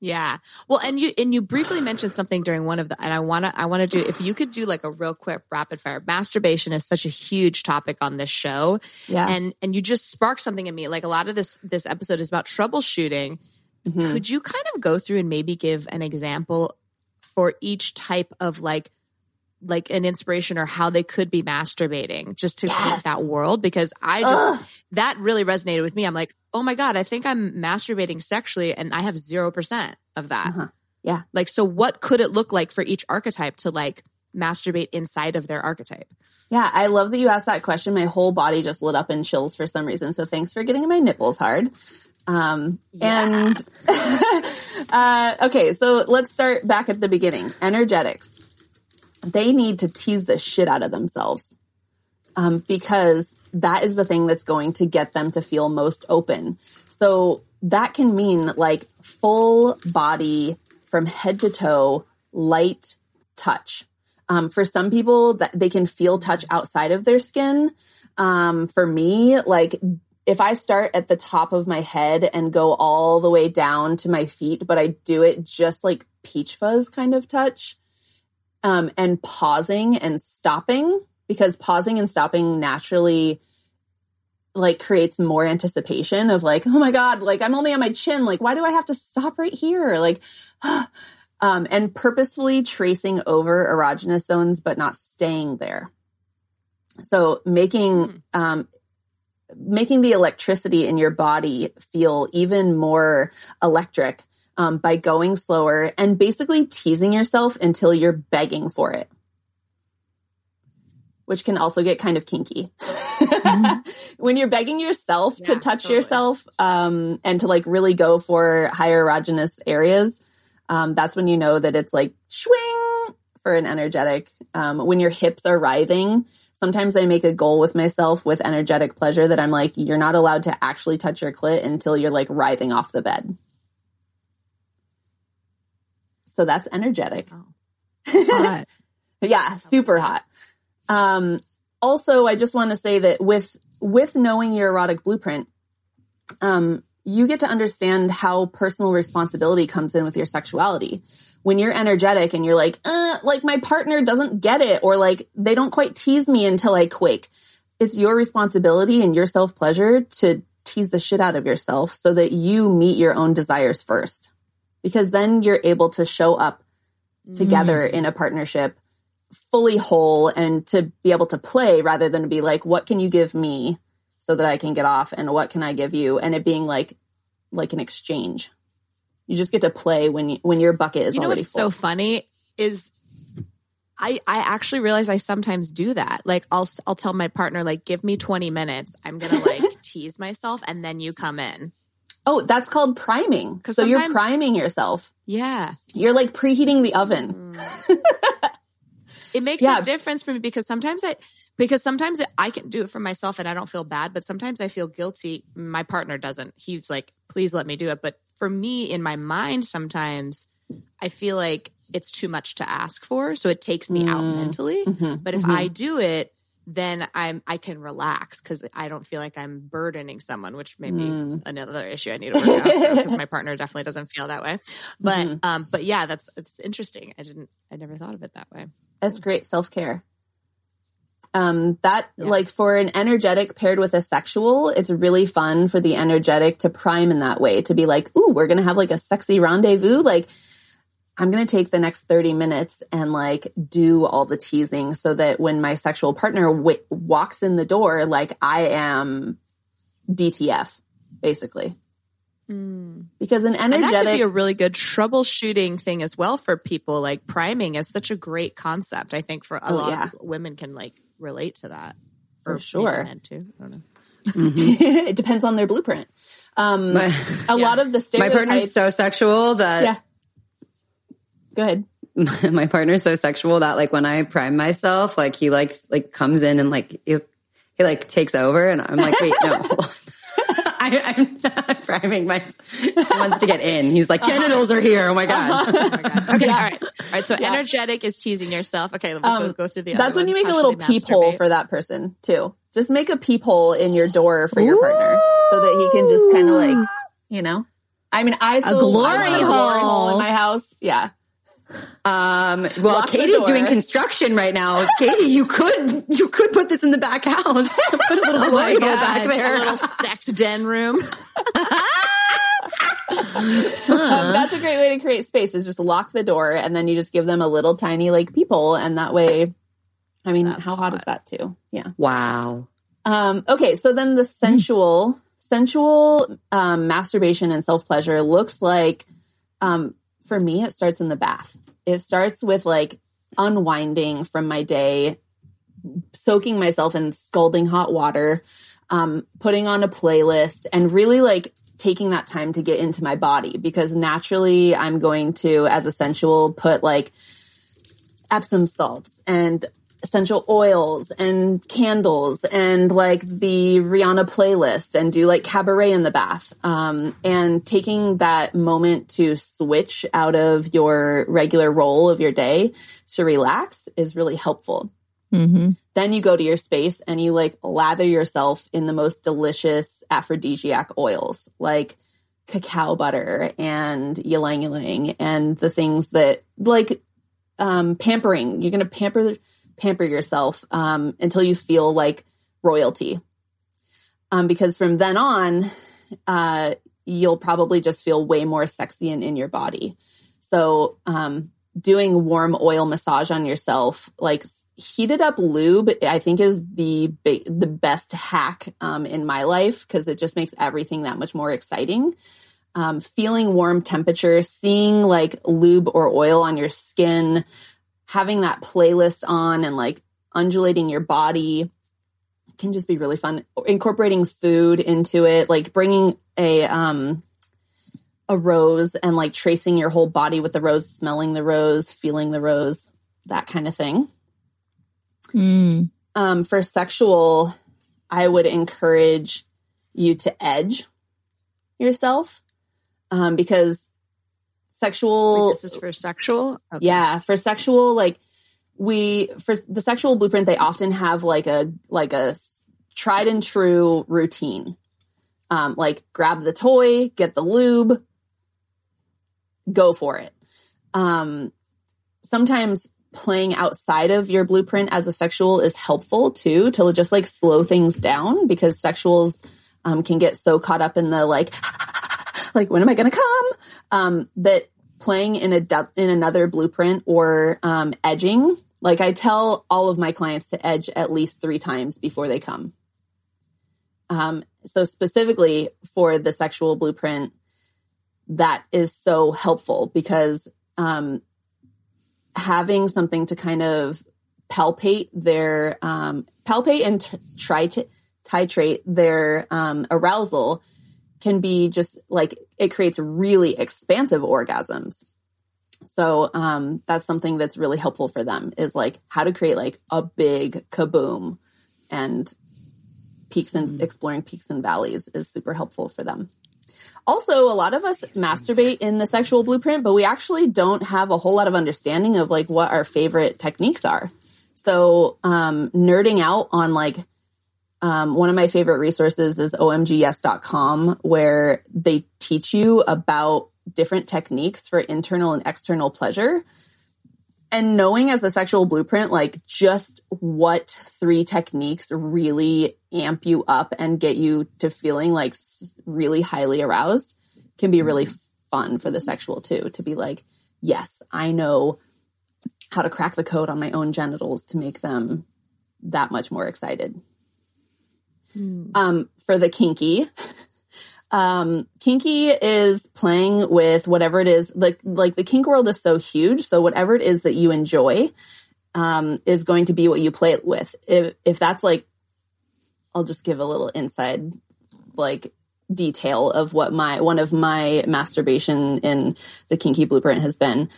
Yeah. Well, and you and you briefly mentioned something during one of the and I want to I want to do if you could do like a real quick rapid fire. Masturbation is such a huge topic on this show. Yeah. And and you just sparked something in me. Like a lot of this this episode is about troubleshooting. Mhm. Could you kind of go through and maybe give an example for each type of like like an inspiration or how they could be masturbating just to Yes. create that world because I just Ugh. that really resonated with me. I'm like, oh my God, I think I'm masturbating sexually and I have 0% of that. Uh-huh. Yeah. Like, so what could it look like for each archetype to like masturbate inside of their archetype? Yeah, I love that you asked that question. My whole body just lit up in chills for some reason. So thanks for getting my nipples hard. Um, And uh, okay, so let's start back at the beginning. Energetics. They need to tease the shit out of themselves um, because that is the thing that's going to get them to feel most open. So that can mean like full body from head to toe, light touch. Um, for some people, that they can feel touch outside of their skin. Um, for me, like if I start at the top of my head and go all the way down to my feet, but I do it just like peach fuzz kind of touch, um, and pausing and stopping because pausing and stopping naturally like creates more anticipation of like, oh my God, like I'm only on my chin. Like, why do I have to stop right here? Like, um, and purposefully tracing over erogenous zones, but not staying there. So making, um, making the electricity in your body feel even more electric um, by going slower and basically teasing yourself until you're begging for it, which can also get kind of kinky. when you're begging yourself to touch totally. yourself um, and to like really go for higher erogenous areas, um, that's when you know that it's like swing for an energetic. Um, when your hips are writhing, sometimes I make a goal with myself with energetic pleasure that I'm like, you're not allowed to actually touch your clit until you're like writhing off the bed. So that's energetic. Hot. Yeah, super hot. Um, also, I just want to say that with with knowing your erotic blueprint, um, you get to understand how personal responsibility comes in with your sexuality. When you're energetic and you're like, uh, like my partner doesn't get it, or like they don't quite tease me until I quake. It's your responsibility and your self pleasure to tease the shit out of yourself so that you meet your own desires first. Because then you're able to show up together mm. in a partnership fully whole and to be able to play rather than to be like what can you give me so that I can get off and what can I give you and it being like like an exchange. You just get to play when you, when your bucket is you know already what's full. so funny is I I actually realize I sometimes do that. Like I'll I'll tell my partner like give me 20 minutes. I'm going to like tease myself and then you come in. Oh, that's called priming. So you're priming yourself. Yeah. You're like preheating the oven. It makes Yeah. a difference for me because sometimes I because sometimes I can do it for myself and I don't feel bad, but sometimes I feel guilty. My partner doesn't. He's like, "Please let me do it." But for me in my mind sometimes I feel like it's too much to ask for, so it takes me out Mm. mentally. Mhm, But if mhm. I do it, then I'm I can relax because I don't feel like I'm burdening someone, which maybe Mm. is another issue I need to work out because my partner definitely doesn't feel that way. But Mhm. um, but yeah, that's it's interesting. I didn't I never thought of it that way. That's great self care. Um, that Yeah. like for an energetic paired with a sexual, it's really fun for the energetic to prime in that way to be like, ooh, we're gonna have like a sexy rendezvous. Like, I'm gonna take the next 30 minutes and like do all the teasing so that when my sexual partner w- walks in the door, like I am DTF, basically. Because an And that could energetic be a really good troubleshooting thing as well for people. Like priming is such a great concept. I think for a Oh, lot yeah. of women can like relate to that. For Or sure. men too. I don't know. it depends on their blueprint. Um, My, a lot of the stereotypes. my stereotypes. partner's so sexual that yeah. Go ahead. my partner's so sexual that like when I prime myself, like he likes like comes in and like he, he like takes over, and I'm like, wait, no, hold on. I, I'm not priming my. He wants to get in. He's like, genitals are here. Oh my god. Oh my God. Okay. Yeah. All right. All right. So Yeah. energetic is teasing yourself. Okay. We'll Um, go, go through the That's other when you ones. make a little should they peephole for that person too. Just make a peephole in your door for your partner so that he can just kind of like, you know. I mean, I so a glory I want a glory hole. Yeah. Um, well, Lock Katie's doing construction right now. Katie, you could you could put this in the back house. put a little Oh my logo God. back A little sex den room. Um, that's a great way to create space is just lock the door and then you just give them a little tiny like people and that way I mean, That's how hot, is that too? Yeah. Wow. Um, okay, so then the sensual, sensual um, masturbation and self pleasure looks like, um, for me, it starts in the bath. It starts with like unwinding from my day, soaking myself in scalding hot water, um, putting on a playlist, and really like taking that time to get into my body because naturally I'm going to, as a sensual, put like Epsom salts and essential oils and candles and like the Rihanna playlist and do like cabaret in the bath. Um, and taking that moment to switch out of your regular role of your day to relax is really helpful. Mm-hmm. Then you go to your space and you like lather yourself in the most delicious aphrodisiac oils like cacao butter and ylang ylang and the things that like um, pampering. You're going to pamper pamper yourself um, until you feel like royalty. Um, because from then on, uh, you'll probably just feel way more sexy and in your body. So, um, doing warm oil massage on yourself, like heated up lube, I think is the the best hack um, in my life because it just makes everything that much more exciting. Um, feeling warm temperature, seeing like lube or oil on your skin, having that playlist on and like undulating your body can just be really fun. Incorporating food into it, like bringing a um a rose and like tracing your whole body with the rose, smelling the rose, feeling the rose, that kind of thing. Mm. Um, for sexual, I would encourage you to edge yourself um, because sexual. Wait, this is for sexual. Okay. Yeah, for sexual, like we for the sexual blueprint, they often have like a like a tried and true routine. Um, like grab the toy, get the lube, go for it. Um, sometimes playing outside of your blueprint as a sexual is helpful too to just like slow things down because sexuals um, can get so caught up in the like like when am I going to come um, that playing in a in another blueprint or um, edging like I tell all of my clients to edge at least three times before they come. Um, so specifically for the sexual blueprint, that is so helpful because um, having something to kind of palpate their um, palpate and t- try to titrate their um, arousal can be just like it creates really expansive orgasms. So um, that's something that's really helpful for them is like how to create like a big kaboom and peaks and exploring peaks and valleys is super helpful for them. Also, a lot of us masturbate in the sexual blueprint, but we actually don't have a whole lot of understanding of like what our favorite techniques are. So, um, nerding out on like um, one of my favorite resources is omgyes.com, where they teach you about different techniques for internal and external pleasure. And knowing as a sexual blueprint, like just what three techniques really amp you up and get you to feeling like really highly aroused can be really fun for the sexual too. To be like, yes, I know how to crack the code on my own genitals to make them that much more excited. Um, for the kinky, um, kinky is playing with whatever it is. Like like the kink world is so huge, so whatever it is that you enjoy, um, is going to be what you play it with. If if that's like, I'll just give a little inside like detail of what my one of my masturbation in the kinky blueprint has been.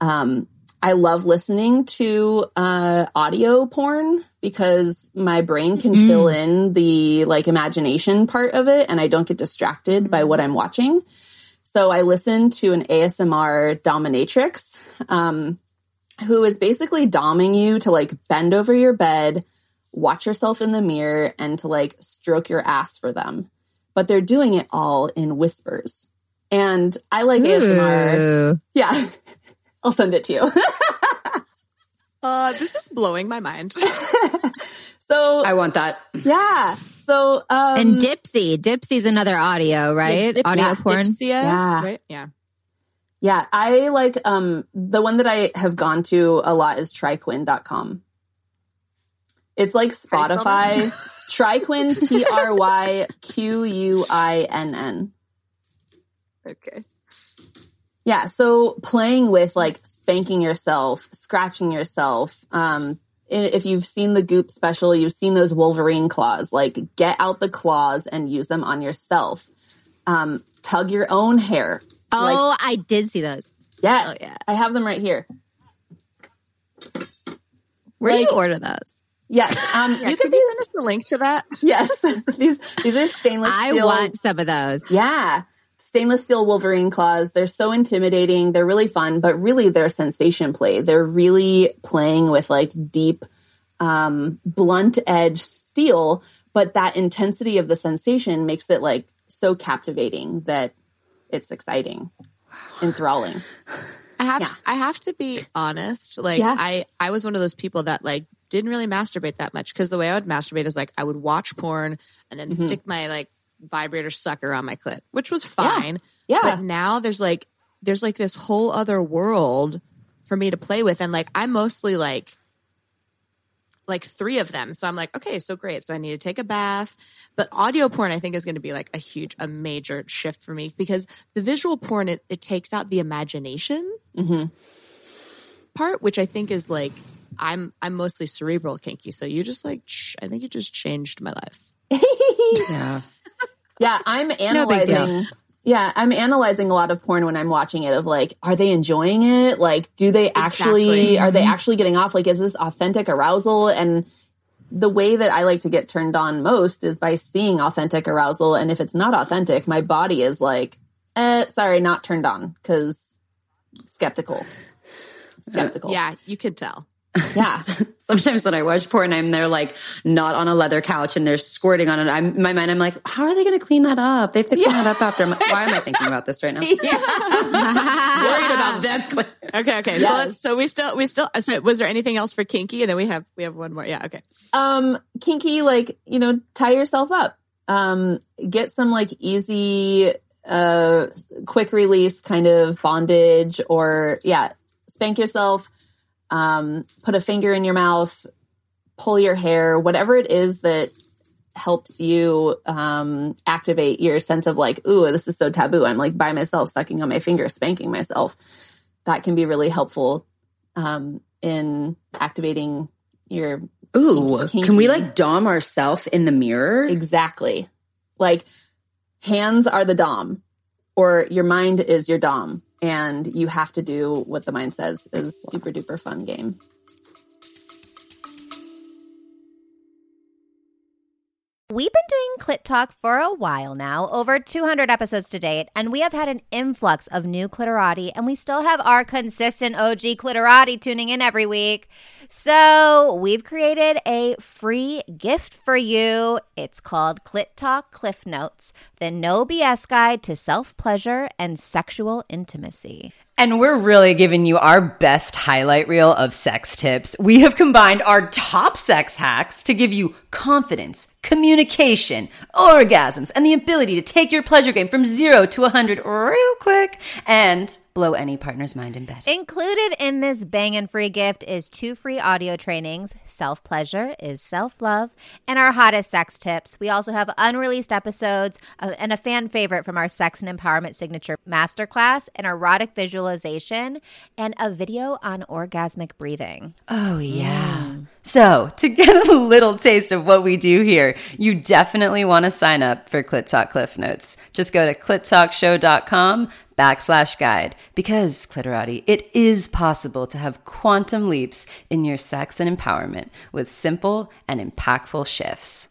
Um, I love listening to uh, audio porn because my brain can fill in the like imagination part of it, and I don't get distracted by what I'm watching. So I listen to an ASMR dominatrix, um, who is basically doming you to like bend over your bed, watch yourself in the mirror, and to like stroke your ass for them. But they're doing it all in whispers. And I like ASMR. Yeah. I'll send it to you. Uh, this is blowing my mind. so I want that. yeah. So um and Dipsea. Dipsea's another audio, right? Dip- audio yeah, porn. Dipsea, Yeah. right? Yeah. yeah, I like um the one that I have gone to a lot is tryquinn.com. It's like How do you spell that? Spotify. Tryquinn T R Y Q U I N N. Okay. Yeah, so playing with like spanking yourself, scratching yourself. Um, if you've seen the Goop special, you've seen those Wolverine claws. Like, get out the claws and use them on yourself. Um, tug your own hair. Oh, Like, I did see those. yes, oh, yeah. I have them right here. Where do you order those? Yes, um, Yeah, you could could you send us the link to that? Yes, these these are stainless. I steel. want some of those. Yeah. Stainless steel Wolverine claws. They're so intimidating. They're really fun, but really they're sensation play. They're really playing with like deep, um, blunt edge steel, but that intensity of the sensation makes it like so captivating that it's exciting, enthralling. I have Yeah. I have to be honest. Like Yeah. I I was one of those people that like didn't really masturbate that much because the way I would masturbate is like I would watch porn and then Mhm. stick my like vibrator sucker on my clit, which was fine. Yeah. But now there's like there's like this whole other world for me to play with and like I'm mostly like like three of them. So I'm like, okay, so great. So I need to take a bath. But audio porn, I think, is going to be like a huge, a major shift for me because the visual porn, it, it takes out the imagination hmm part, which I think is like, I'm I'm mostly cerebral kinky. So you just like, ch- I think you just changed my life. Yeah. Yeah, I'm analyzing. yeah, I'm analyzing a lot of porn when I'm watching it. Of like, are they enjoying it? Like, do they actually? Exactly. Are they actually getting off? Like, is this authentic arousal? And the way that I like to get turned on most is by seeing authentic arousal. And if it's not authentic, my body is like, eh, sorry, not turned on because skeptical. Skeptical. Yeah, you could tell. Yeah. Sometimes when I watch porn, I'm there like not on a leather couch and they're squirting on it. I'm in my mind. I'm like, how are they going to clean that up? They have to clean that up after. Why am I thinking about this right now? Yeah. Worried about them. Okay, okay. So Yes. let's. So we still, we still. So was there anything else for kinky? And then we have, we have one more. Yeah. Okay. um kinky like you know tie yourself up um get some like easy uh quick release kind of bondage or yeah spank yourself um put a finger in your mouth pull your hair whatever it is that helps you um activate your sense of like ooh this is so taboo i'm like by myself sucking on my finger spanking myself that can be really helpful um in activating your Ooh, Kinky. can we like dom ourselves in the mirror? Exactly. Like hands are the dom or your mind is your dom and you have to do what the mind says is super duper fun game. We've been doing Clit Talk for a while now, over 200 episodes to date, and we have had an influx of new clitorati, and we still have our consistent OG clitorati tuning in every week. So we've created a free gift for you. It's called Clit Talk Cliff Notes, the no BS guide to self pleasure and sexual intimacy. And we're really giving you our best highlight reel of sex tips. We have combined our top sex hacks to give you confidence, communication, orgasms, and the ability to take your pleasure game from zero to 100 real quick and blow any partner's mind in bed. Included in this bangin' free gift is two free audio trainings. Self pleasure is self love, and our hottest sex tips. We also have unreleased episodes of, and a fan favorite from our sex and empowerment signature masterclass, an erotic visualization, and a video on orgasmic breathing. Oh, yeah. Mm. So, to get a little taste of what we do here, you definitely want to sign up for Clit Talk Cliff Notes. Just go to clittalkshow.com backslash guide because, Clitorati, it is possible to have quantum leaps in your sex and empowerment with simple and impactful shifts.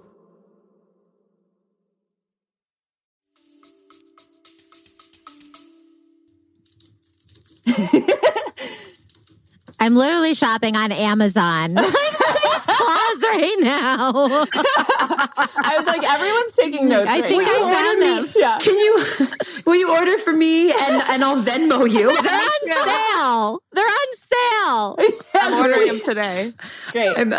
I'm literally shopping on Amazon. These claws right now. I was like, everyone's taking notes. I right think now. I found them. Yeah. Can you? Will you order for me and and I'll Venmo you? They're on sale. They're on sale. I'm ordering them today. Great. I'm-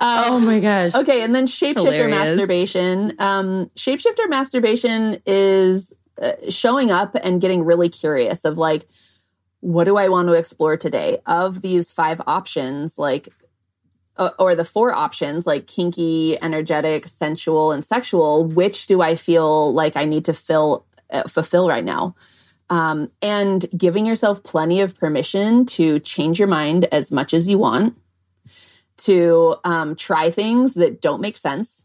oh my gosh. Okay, and then shapeshifter Hilarious. masturbation. Um, shapeshifter masturbation is uh, showing up and getting really curious of like, what do I want to explore today? Of these five options, like, uh, or the four options, like kinky, energetic, sensual, and sexual, which do I feel like I need to fill uh, fulfill right now? Um, and giving yourself plenty of permission to change your mind as much as you want to um, try things that don't make sense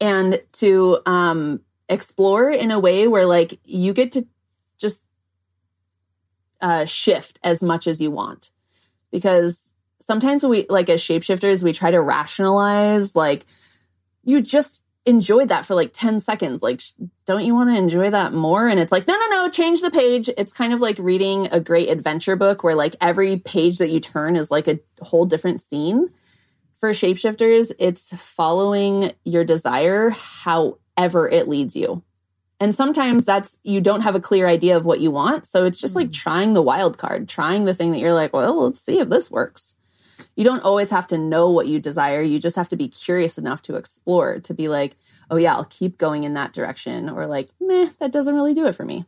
and to um, explore in a way where like you get to just uh, shift as much as you want. Because sometimes we like as shapeshifters we try to rationalize like you just enjoyed that for like 10 seconds. Like don't you want to enjoy that more? And it's like no no no change the page. It's kind of like reading a great adventure book where like every page that you turn is like a whole different scene. For shapeshifters it's following your desire however it leads you and sometimes that's you don't have a clear idea of what you want so it's just like mm. trying the wild card trying the thing that you're like well let's see if this works you don't always have to know what you desire. You just have to be curious enough to explore, to be like, oh, yeah, I'll keep going in that direction. Or like, meh, that doesn't really do it for me.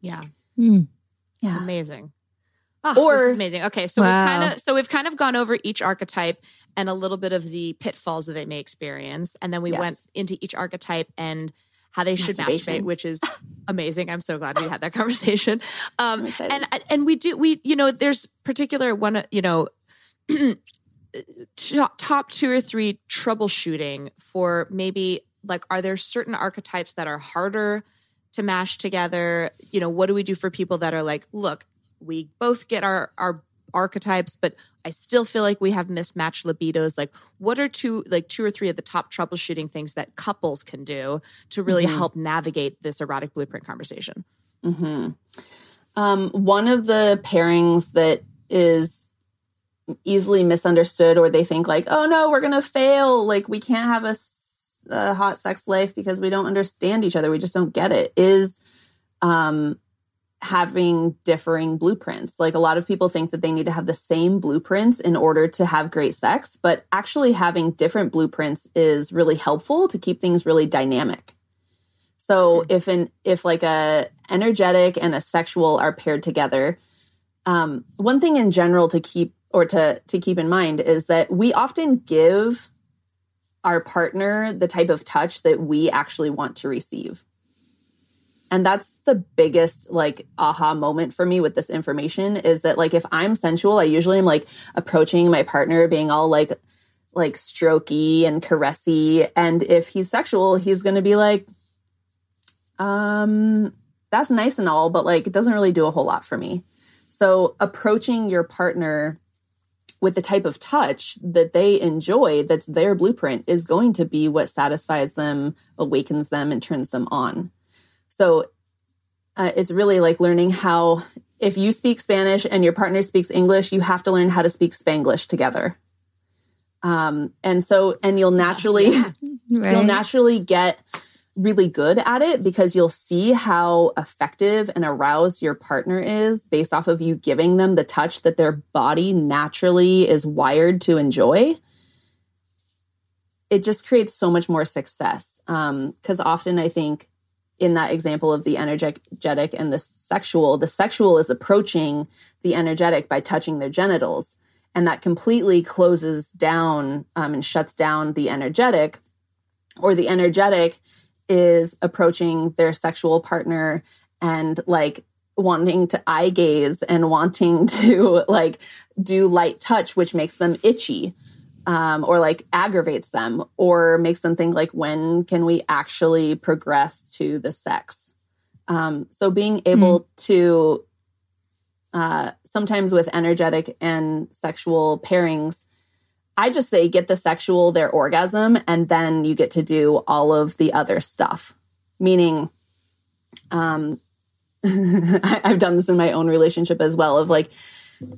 Yeah. Hmm. Yeah. Amazing. Oh, Or- this is amazing. Okay, so Wow. we've kind of so we've kind of gone over each archetype and a little bit of the pitfalls that they may experience, and then we Yes. went into each archetype and how they should masturbate, which is amazing. I'm so glad we had that conversation. Um, and and we do we you know there's particular one you know top two or three troubleshooting for maybe like are there certain archetypes that are harder to mash together you know what do we do for people that are like look we both get our our archetypes but i still feel like we have mismatched libidos like what are two like two or three of the top troubleshooting things that couples can do to really Mhm. help navigate this erotic blueprint conversation hmm Um, one of the pairings that is easily misunderstood, or they think like, "Oh no, we're gonna fail. Like we can't have a hot sex life because we don't understand each other. We just don't get it." Is um, having differing blueprints. Like a lot of people think that they need to have the same blueprints in order to have great sex, but actually having different blueprints is really helpful to keep things really dynamic. So if an if like a energetic and a sexual are paired together, um, one thing in general to keep or to to keep in mind is that we often give our partner the type of touch that we actually want to receive. And that's the biggest like aha moment for me with this information is that like if I'm sensual, I usually am like approaching my partner being all like like strokey and caressy and if he's sexual, he's to be like um that's nice and all, but like it doesn't really do a whole lot for me. So approaching your partner with the type of touch that they enjoy, that's their blueprint, is going to be what satisfies them, awakens them, and turns them on. So uh, it's really like learning how, if you speak Spanish and your partner speaks English, you have to learn how to speak Spanglish together. Um, and so, and you'll naturally, you'll naturally get really good at it because you'll see how effective and aroused your partner is based off of you giving them the touch that their body naturally is wired to enjoy. It just creates so much more success. Because often I think in that example of the energetic and the sexual, the sexual is approaching the energetic by touching their genitals. And that completely closes down um, and shuts down the energetic, or the energetic is approaching their sexual partner and like wanting to eye gaze and wanting to like do light touch, which makes them itchy. Um, or like aggravates them or makes them think like when can we actually progress to the sex? Um, so being able to uh, sometimes with energetic and sexual pairings i just say get the sexual their orgasm and then you get to do all of the other stuff. Meaning um, I- i've done this in my own relationship as well of like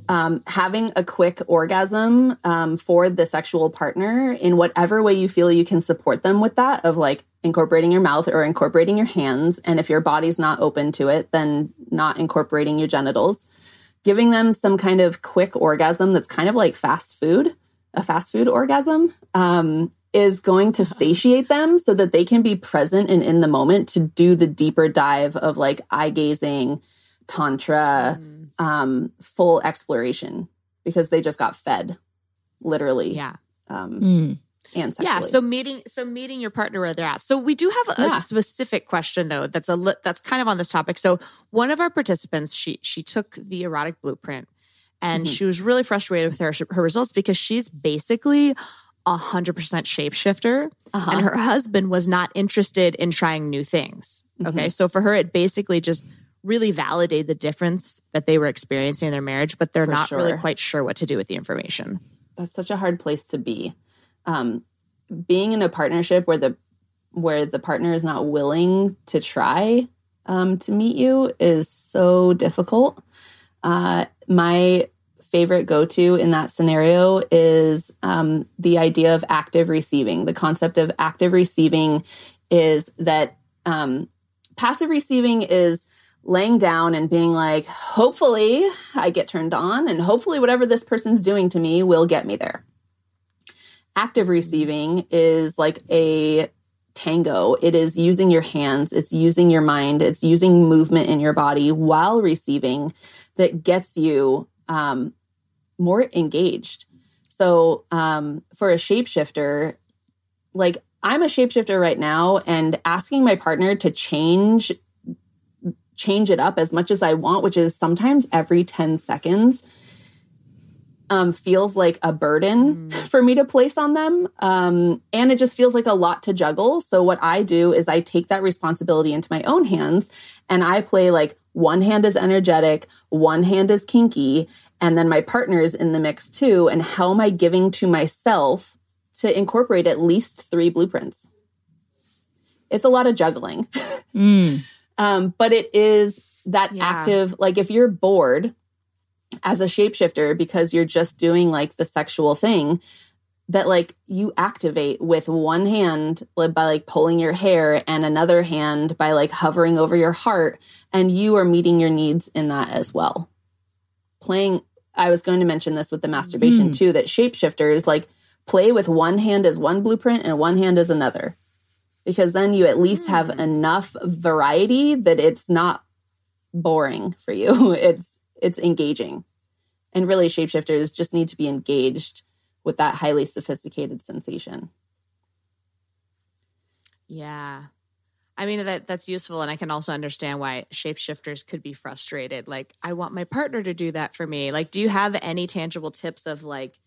um, having a quick orgasm um, for the sexual partner in whatever way you feel you can support them with that of like incorporating your mouth or incorporating your hands. And if your body's not open to it then not incorporating your genitals. Giving them some kind of quick orgasm that's kind of like fast food a fast food orgasm um, is going to satiate them so that they can be present and in the moment to do the deeper dive of like eye gazing tantra um, full exploration because they just got fed, literally, Yeah. um, Mm. and sexually. Yeah, so meeting so meeting your partner where they're at. So we do have a Yeah. specific question though that's a li- that's kind of on this topic. So one of our participants, she she took the erotic blueprint and Mhm. she was really frustrated with her her results because she's basically a hundred percent shapeshifter Uh-huh. and her husband was not interested in trying new things. Okay. Mhm. So for her, it basically just really validated the difference that they were experiencing in their marriage, but they're For not really quite sure what to do with the information. that's such a hard place to be. Um, being in a partnership where the where the partner is not willing to try um, to meet you is so difficult. Uh, my favorite go to in that scenario is um, the idea of active receiving. The concept of active receiving is that um, passive receiving is laying down and being like, hopefully I get turned on, and hopefully whatever this person's doing to me will get me there. Active receiving is like a tango. It is using your hands, it's using your mind, it's using movement in your body while receiving that gets you um, more engaged. So, um, for a shapeshifter, like I'm a shapeshifter right now, and asking my partner to change change it up as much as I want, which is sometimes every 10 seconds, um, feels like a burden for me to place on them. Um, and it just feels like a lot to juggle. So, what I do is I take that responsibility into my own hands and I play like one hand is energetic, one hand is kinky, and then my partner is in the mix too. And how am I giving to myself to incorporate at least three blueprints? It's a lot of juggling. Mm. Um, but it is that Yeah. active, like if you're bored as a shapeshifter because you're just doing like the sexual thing, that like you activate with one hand by like pulling your hair and another hand by like hovering over your heart, and you are meeting your needs in that as well. Playing, I was going to mention this with the masturbation too, that shapeshifters like play with one hand as one blueprint and one hand as another because then you at least have hmm. enough variety that it's not boring for you. It's it's engaging. And really shapeshifters just need to be engaged with that highly sophisticated sensation. Yeah. I mean that that's useful and I can also understand why shapeshifters could be frustrated. Like I want my partner to do that for me. Like do you have any tangible tips of like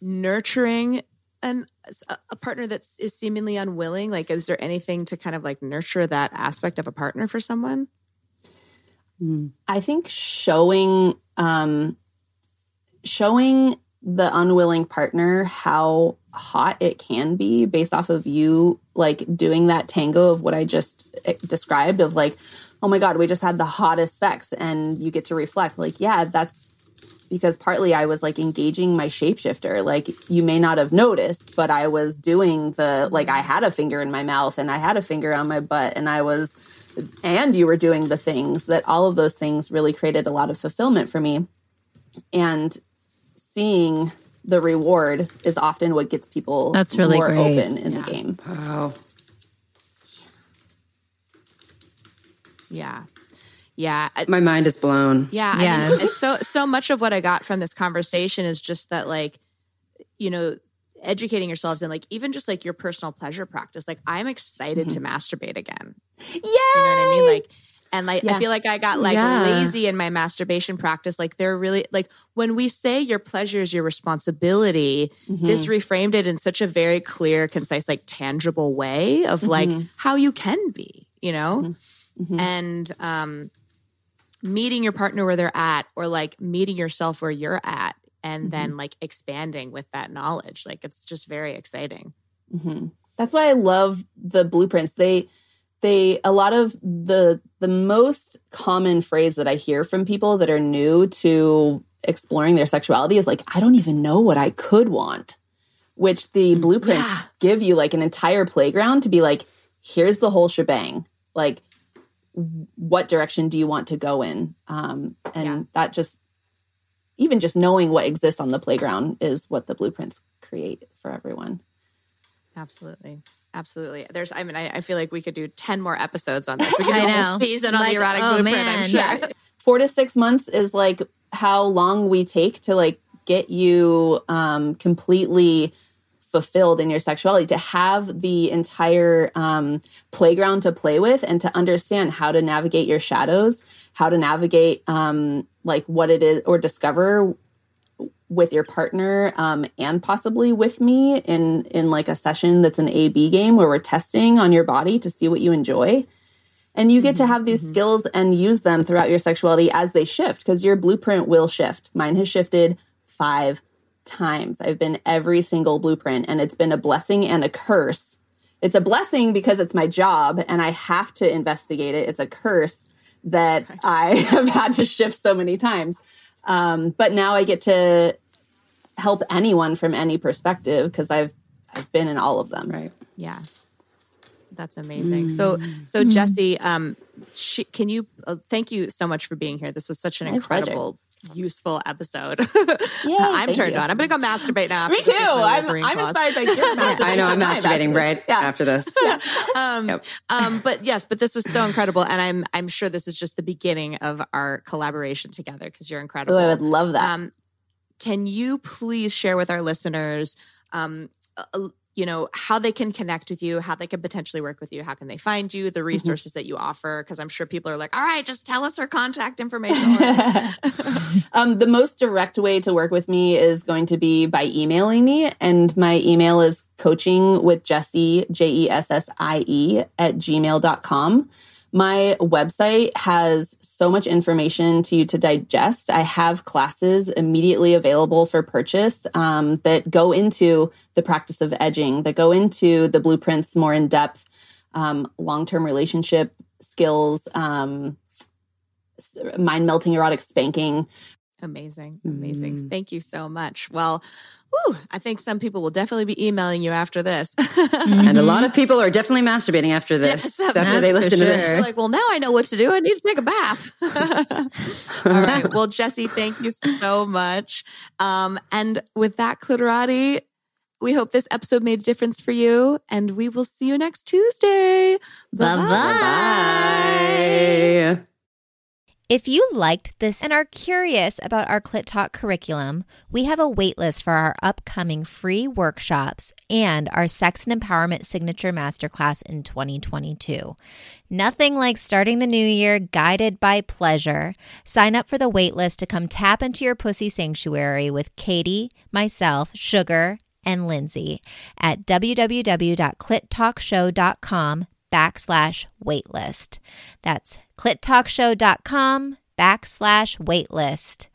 nurturing an a- partner that is seemingly unwilling? Like is there anything to kind of like nurture that aspect of a partner for someone? I think showing um showing the unwilling partner how hot it can be based off of you like doing that tango of what I just eh, described of like oh my god we just had the hottest sex and you get to reflect like yeah that's because partly I was like engaging my shapeshifter like you may not have noticed but I was doing the like I had a finger in my mouth and I had a finger on my butt and I was and you were doing the things that all of those things really created a lot of fulfillment for me and seeing the reward is often what gets people That's really more great. open in Yeah. the game Wow. Yeah. Yeah. My mind is blown. Yeah, I Yeah. mean, so so much of what I got from this conversation is just that, like, you know, educating yourselves and like even just like your personal pleasure practice. Like, I'm excited to mm-hmm. masturbate again. Yeah. You know what I mean? Like, And like Yeah. I feel like I got like Yeah. lazy in my masturbation practice. Like they're really like when we say your pleasure is your responsibility, mm-hmm. this reframed it in such a very clear, concise, like tangible way of like mm-hmm. how you can be, you know? And um meeting your partner where they're at or like meeting yourself where you're at and then like expanding with that knowledge. Like it's just very exciting. hmm That's why I love the blueprints. They they a lot of the the most common phrase that I hear from people that are new to exploring their sexuality is like, I don't even know what I could want. Which the blueprints Yeah. give you like an entire playground to be like, here's the whole shebang. Like, what direction do you want to go in? Um, and Yeah. that just even just knowing what exists on the playground is what the blueprints create for everyone. Absolutely. Absolutely. There's, I mean, I, I feel like we could do 10 more episodes on this. We could do a whole season on the erotic oh, blueprint, man. I'm sure. Yeah. Four to six months is like how long we take to like get you um, completely fulfilled in your sexuality to have the entire um, playground to play with and to understand how to navigate your shadows how to navigate um, like what it is or discover with your partner um, and possibly with me in in like a session that's an a b game where we're testing on your body to see what you enjoy. And you get to have these skills and use them throughout your sexuality as they shift because your blueprint will shift. Mine has shifted five times. I've been every single blueprint, and it's been a blessing and a curse. It's a blessing because it's my job and I have to investigate it. It's a curse that I have had to shift so many times. Um, but now I get to help anyone from any perspective because I've I've been in all of them. Right. Yeah. That's amazing. So, so Jessie, um, she, can you, uh, thank you so much for being here. This was such an My pleasure. Useful episode. Yay, I'm turned you. on. I'm going to go masturbate now. Me too. I'm, I'm inspired by your masturbation. I know I'm masturbating right Yeah. after this. um, Yep. um, but yes, but this was so incredible, and I'm I'm sure this is just the beginning of our collaboration together because you're incredible. Oh, I would love that. Um, can you please share with our listeners, um, you know, how they can connect with you, how they can potentially work with you, how can they find you, Mm-hmm. the resources that you offer? Because I'm sure people are like, all right, just tell us her contact information. um, the most direct way to work with me is going to be by emailing me. And my email is coaching with Jessie, J E S S I E, at gmail.com. My website has so much information to you to digest. I have classes immediately available for purchase um, that go into the practice of edging, that go into the blueprints more in depth, um, long term relationship skills, um, mind melting erotic spanking. Amazing, amazing. Mm. Thank you so much. Well, whew, I think some people will definitely be emailing you after this. And a lot of people are definitely masturbating after this. Yes, after they listen to sure. this. like, well, now I know what to do. I need to take a bath. All right. Well, Jessie, thank you so much. Um, and with that, Clitorati, we hope this episode made a difference for you, and we will see you next Tuesday. Bye-bye. Bye. If you liked this and are curious about our Clit Talk curriculum, we have a waitlist for our upcoming free workshops and our Sex and Empowerment Signature Masterclass in 2022. Nothing like starting the new year guided by pleasure. Sign up for the waitlist to come tap into your pussy sanctuary with Katie, myself, Sugar, and Lindsay at www.clittalkshow.com backslash waitlist. That's clittalkshow.com backslash waitlist.